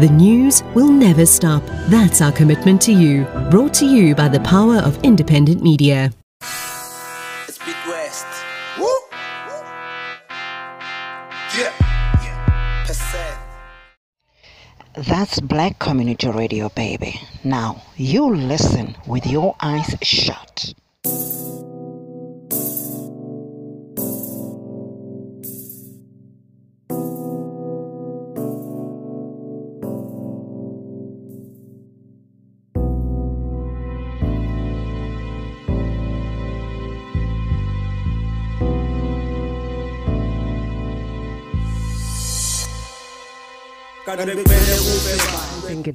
The news will never stop. That's our commitment to you. Brought to you by the power of independent media. It's Beat West. Woo! Yeah. Yeah. Percent. That's Black Community Radio, baby. Now, you listen with your eyes shut.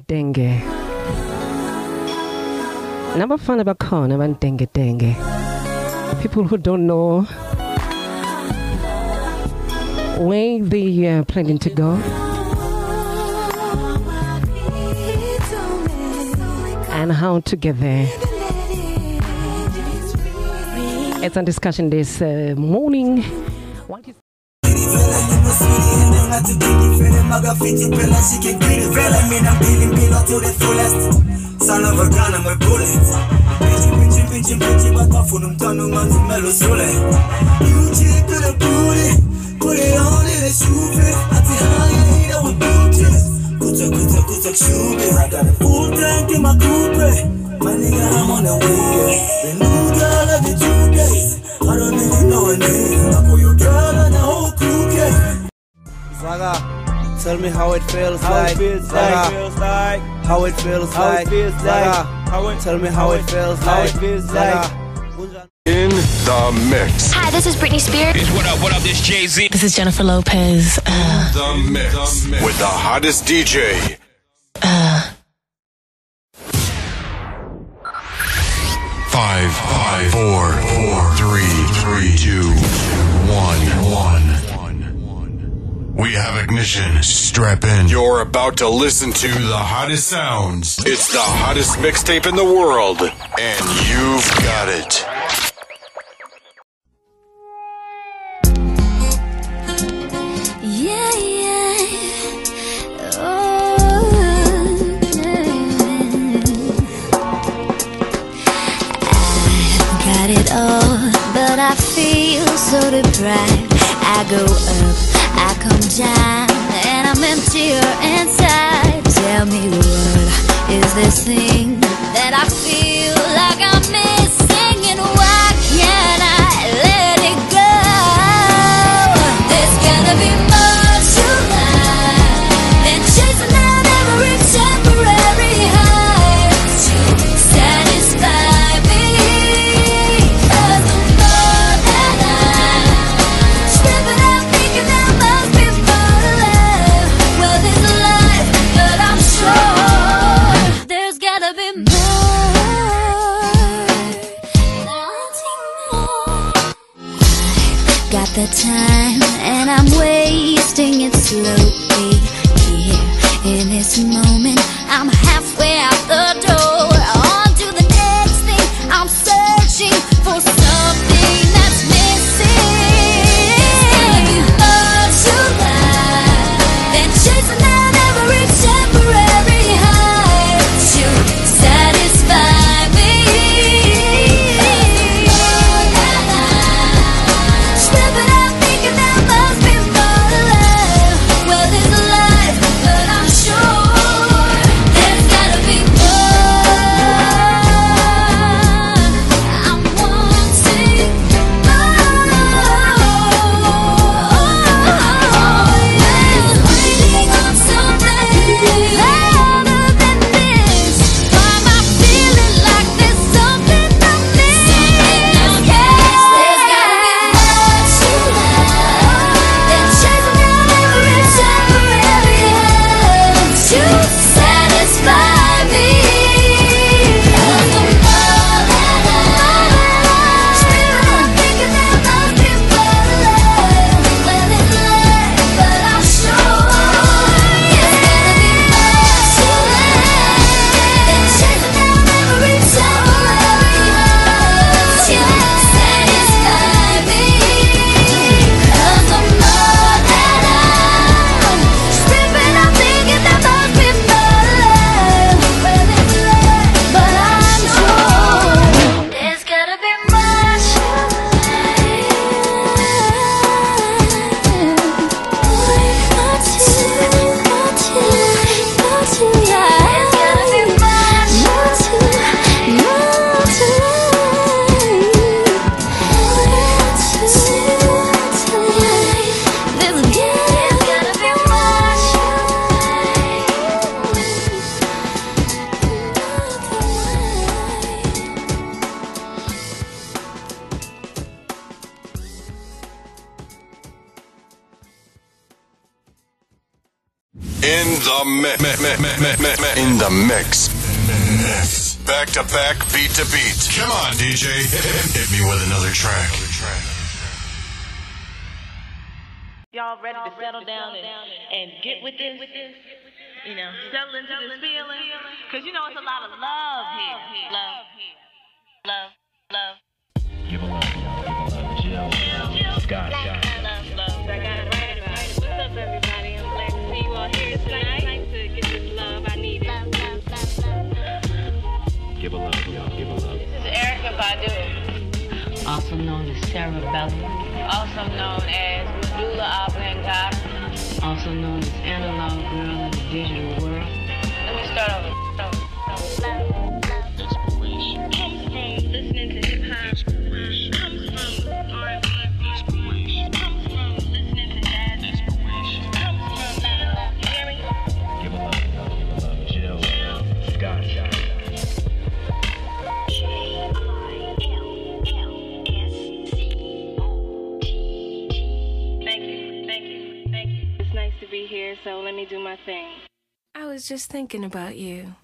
Denge nabafana bakhona abandengedenge people who don't know where they are planning to go. And how to get there. It's a discussion this uh, morning. what is ngathi ngidifele makafithi phela sikhe I'm ngidili impilo to the fullest. Son of a gun I'm a bullet. Pinchi, pinchi, pinchi, pinchi, but bafuna umntwana ungathi kumele usule You cheat to the booty Put it on in a shoe Athi high, you know what beauty Kuta, kuta, kuta, kushubi I got a full tank in my coupe. My nigga, I'm on the way. The new girl every two days. I don't even know her name tell me how it feels How like. it feels like, feels like, how it feels how like. it feels like, how it, tell me how it feels how like. it feels Zaga, In the mix. Hi, this is Britney Spears. What up, what up, this Jay Z. This is Jennifer Lopez. Uh, The mix. With the hottest DJ. uh, Five, five, four, four, three, three, two, one, one. We have ignition. Strap in. You're about to listen to The hottest sounds. It's the hottest mixtape in the world, and you've got it. Yeah, yeah. Oh, I've got it all, but I feel so deprived. I go up, I come down, and I'm emptier inside. Tell me what is this thing that I feel like I'm missing, the time and I'm wasting it slowly here in this moment. I'm halfway out the door, Mix. Back to back, beat to beat. Come on, DJ. Hit me with another track. Y'all ready to settle down and, and get with this? You know, settle into this feeling? Because you know it's a lot of love here. Love. Love. Love. Give a love, y'all. Give a love. Jill. Jill. Scott. Badu, also known as Sarah Belly, also known as Medulla Oblongata. also known as Analog Girl in the Digital World. Let me start over. Here, so let me do my thing. I was just thinking about you.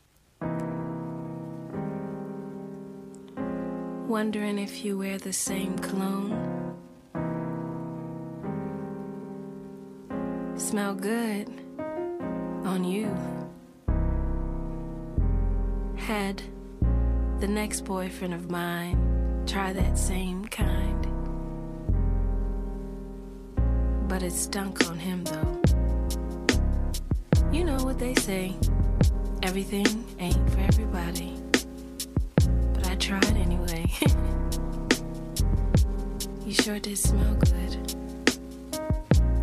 Wondering if you wear the same cologne. Smell good on you. Had the next boyfriend of mine try that same kind. But it stunk on him though. You know what they say everything ain't for everybody. But I tried anyway. you sure did smell good.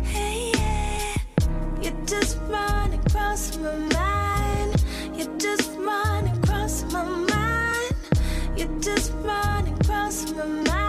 Hey, yeah, you just run across my mind. You just run across my mind. You just run across my mind.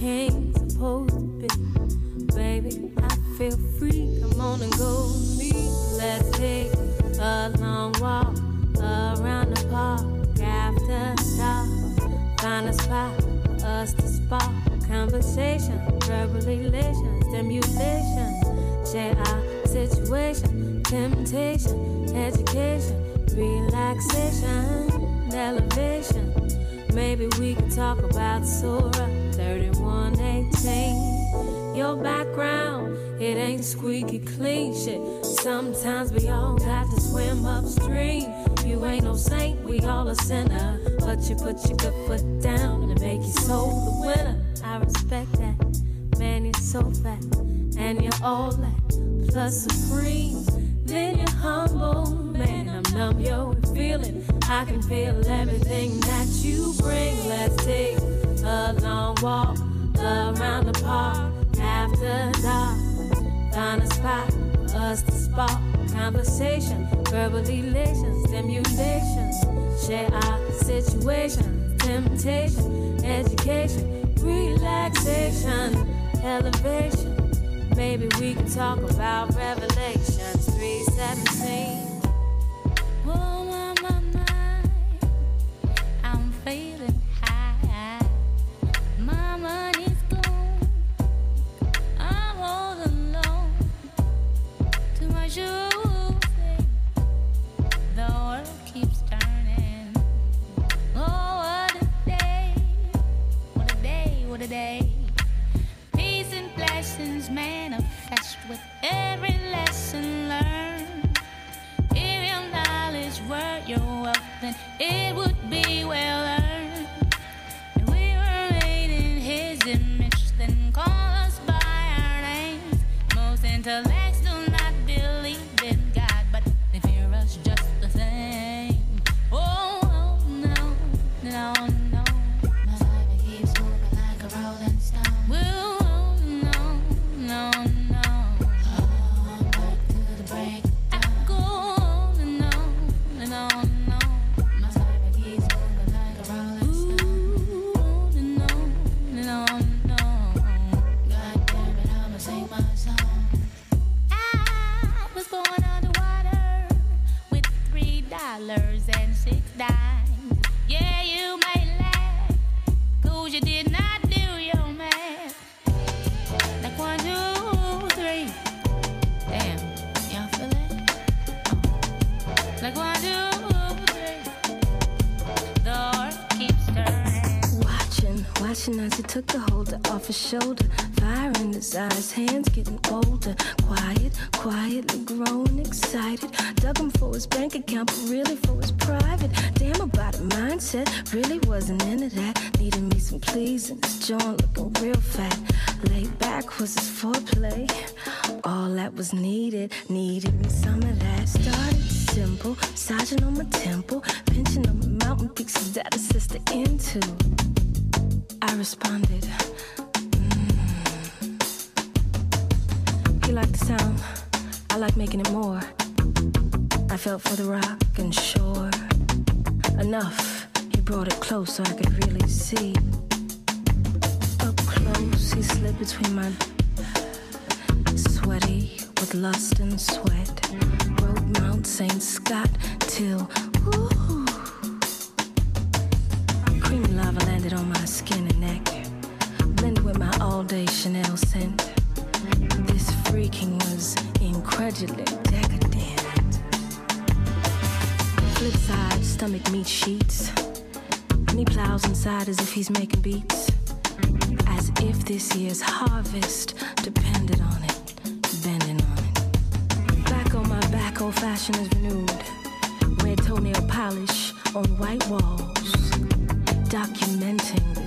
King's supposed to be. Baby, I feel free. Come on and go with me. Let's take a long walk around the park after dark. Find a spot for us to spark conversation, verbal elation, stimulation. Share our situation, temptation, education, relaxation, elevation. Maybe we could talk about Surah 3118. Your background, it ain't squeaky clean shit. Sometimes we all got to swim upstream. You ain't no saint, we all a sinner. But you put your good foot down and make your soul the winner. I respect that. Man, you're so fat, and you're all that. Plus supreme, then you're humble. Man, I'm numb, yo, feeling. I can feel everything that you bring. Let's take a long walk around the park after dark. Find a spot for us to spark conversation, verbal elation, stimulation. Share our situation, temptation, education, relaxation, elevation. Maybe we can talk about Revelations 317. Most intellects showed stomach meets sheets. And he plows inside as if he's making beats. As if this year's harvest depended on it, bending on it. Back on my back, old fashion is renewed. Red toenail polish on white walls, documenting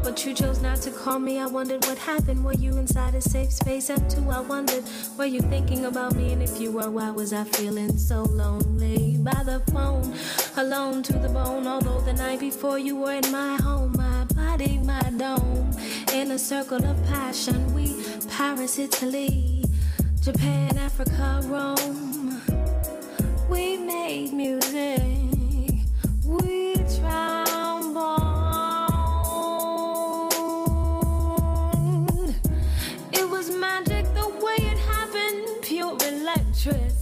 out, but you chose not to call me. I wondered what happened. Were you inside a safe space? At two, I wondered, were you thinking about me? And if you were, why was I feeling so lonely? By the phone, alone to the bone. Although the night before you were in my home, my body, my dome. In a circle of passion, we Paris, Italy, Japan, Africa, Rome. We made music.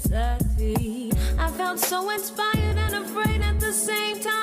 exactly. I felt so inspired and afraid at the same time.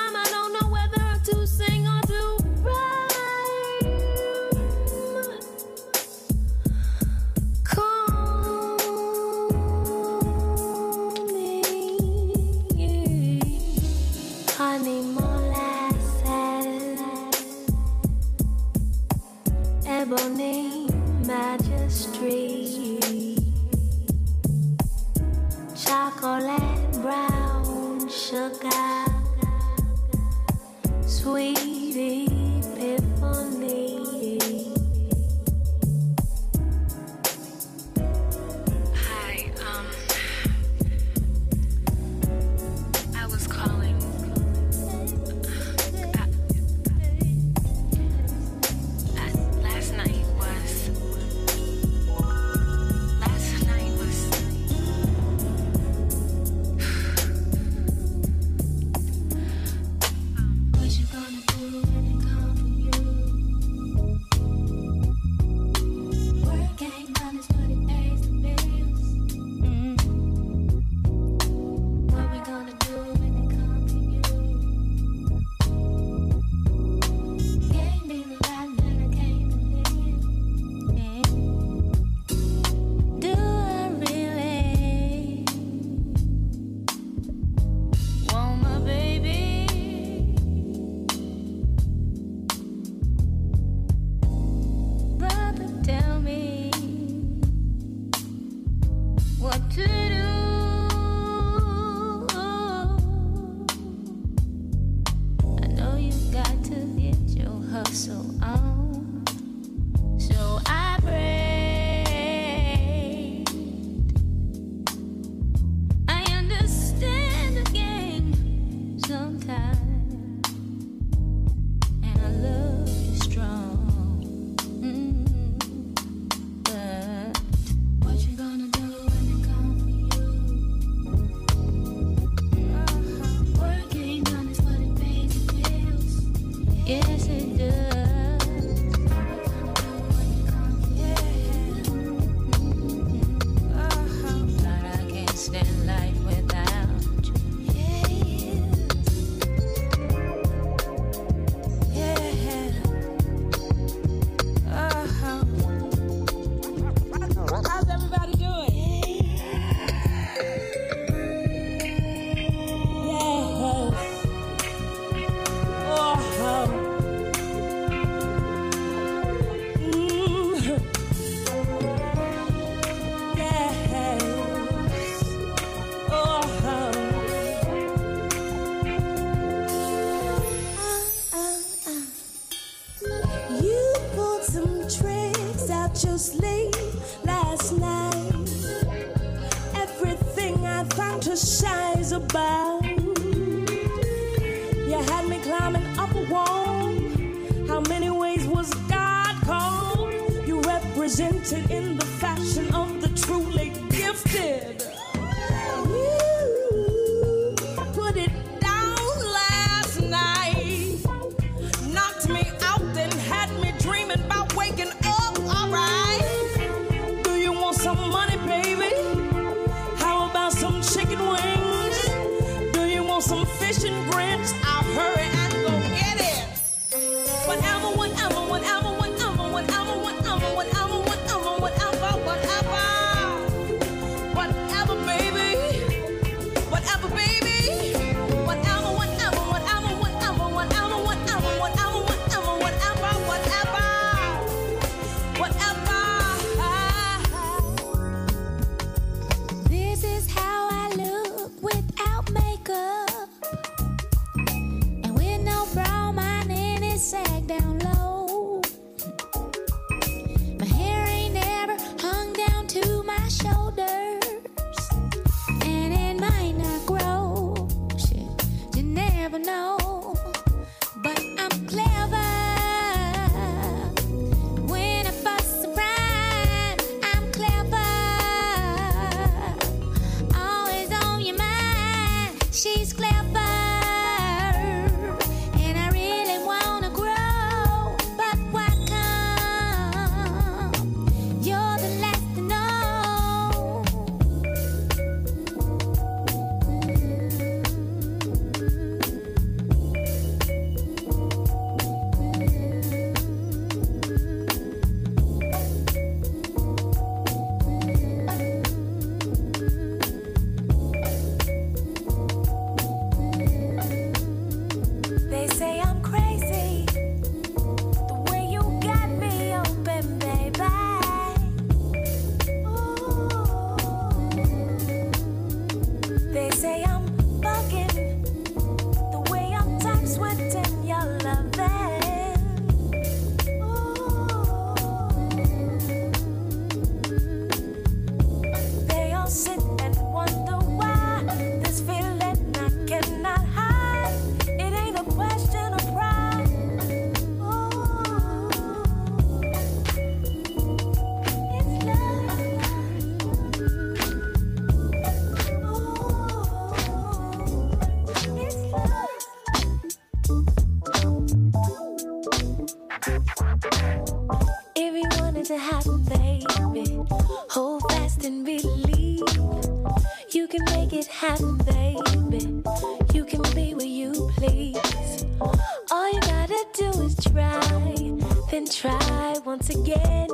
Then try once again,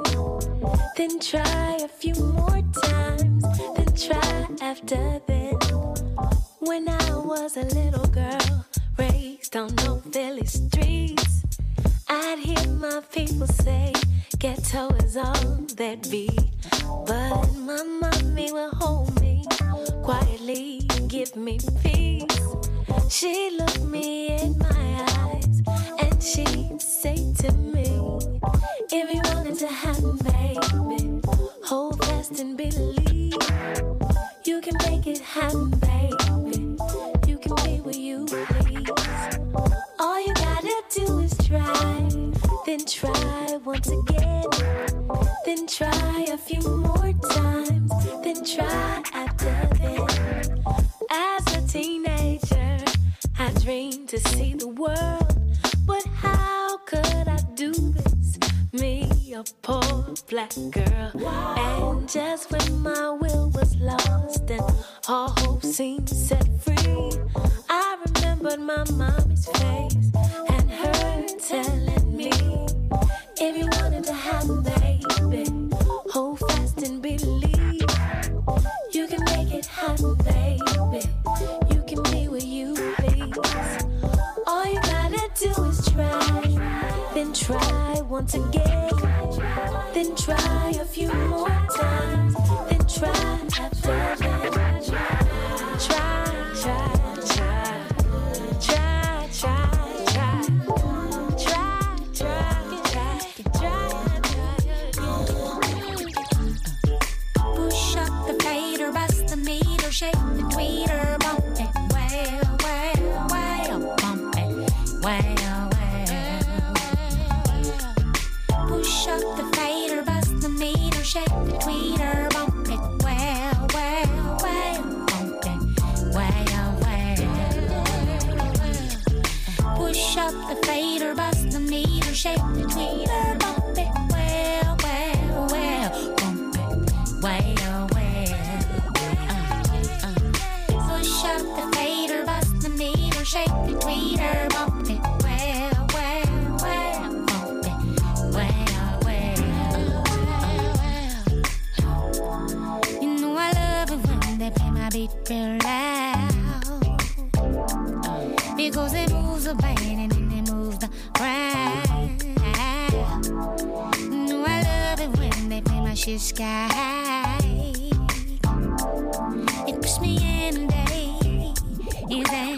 then try a few more times, then try after then. When I was a little girl, raised on North Philly streets, I'd hear my people say, ghetto is all that be. But my mommy will hold me quietly, give me peace. She looked me in my eyes she'd say to me, If you wanted to happen, baby, hold fast and believe. You can make it happen, baby. You can be where you please. All you gotta do is try, then try once again, then try a few more times, then try after then. As a teenager, I dreamed to see the world, but how could I do this? Me, a poor black girl, and just when my will was lost and all hope seemed set free, I remembered my mommy's face and her telling me, if you wanted to happen, baby, try, once again, then try a few more times, then try after. shape. sky. It puts me in a day.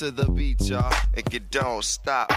to the beat, y'all. It don't stop.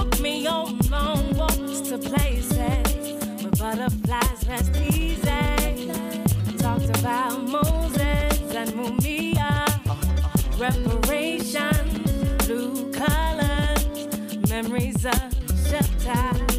took me on long walks to places where butterflies rest easy. Talked about Moses and Mumia, reparations, blue colors, memories of shelter.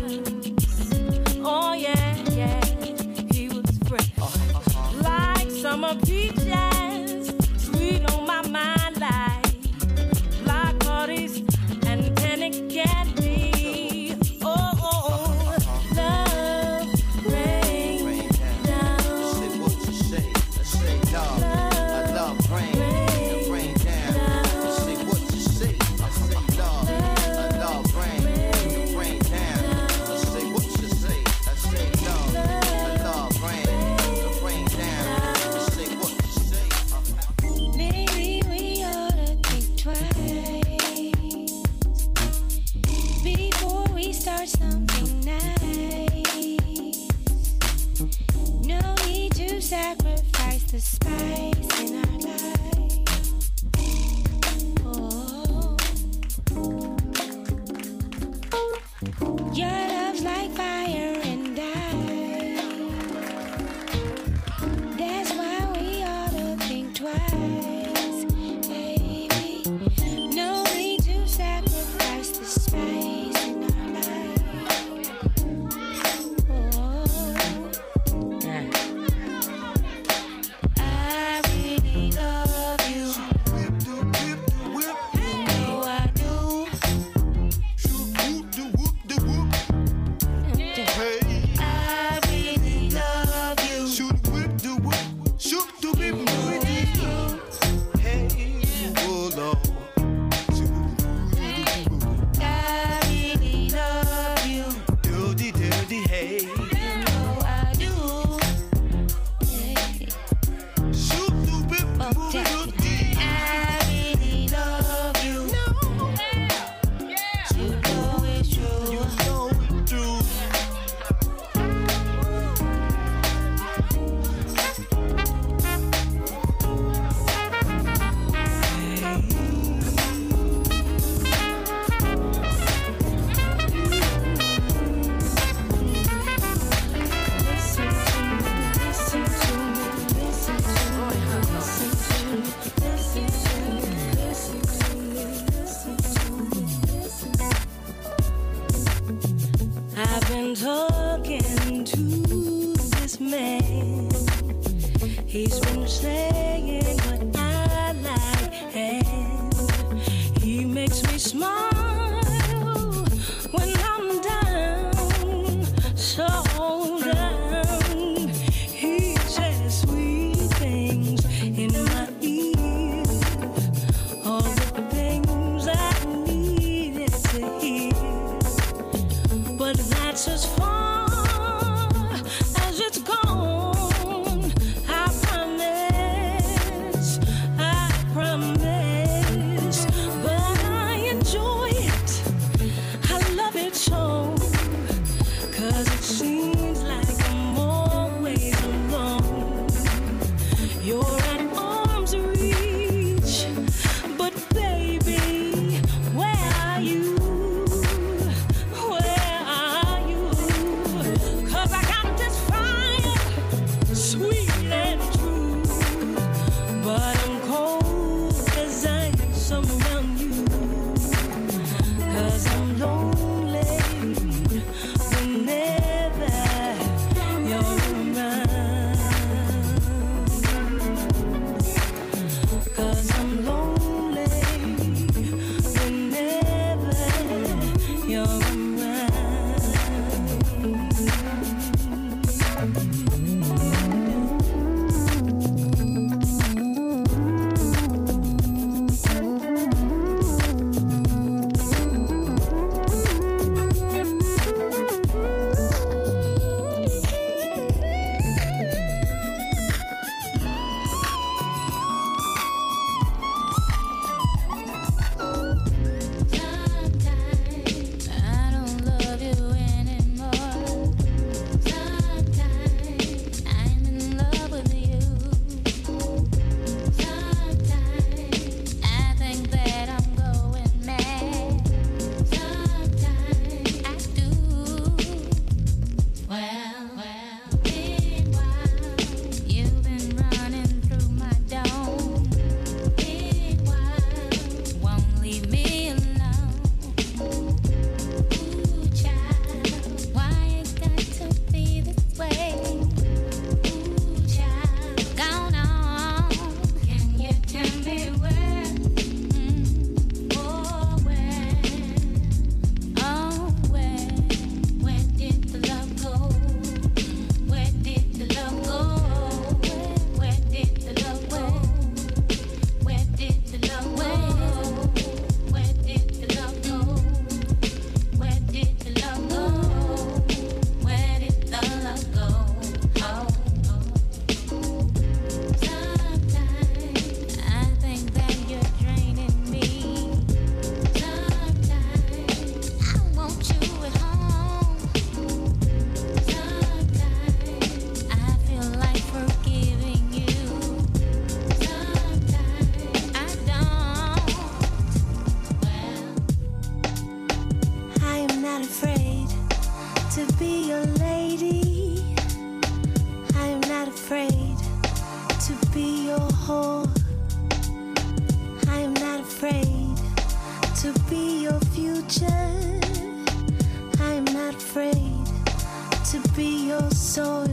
Be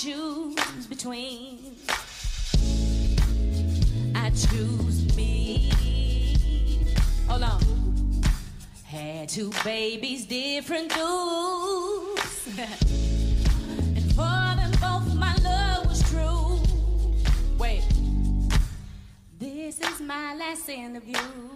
choose between. I choose me. Hold on. Had two babies, different dudes. and for them both, my love was true. Wait. This is my last interview.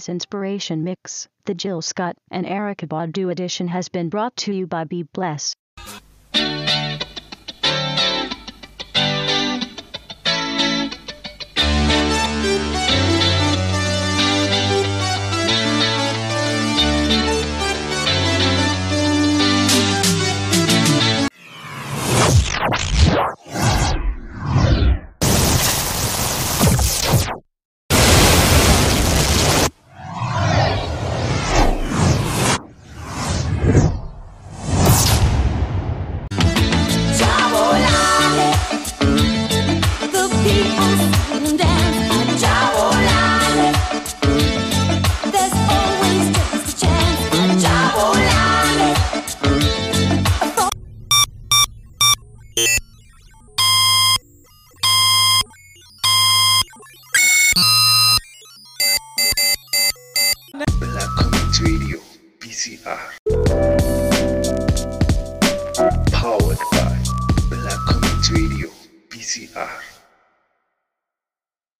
This inspiration mix, the Jill Scott and Erykah Badu edition has been brought to you by Be Blessed.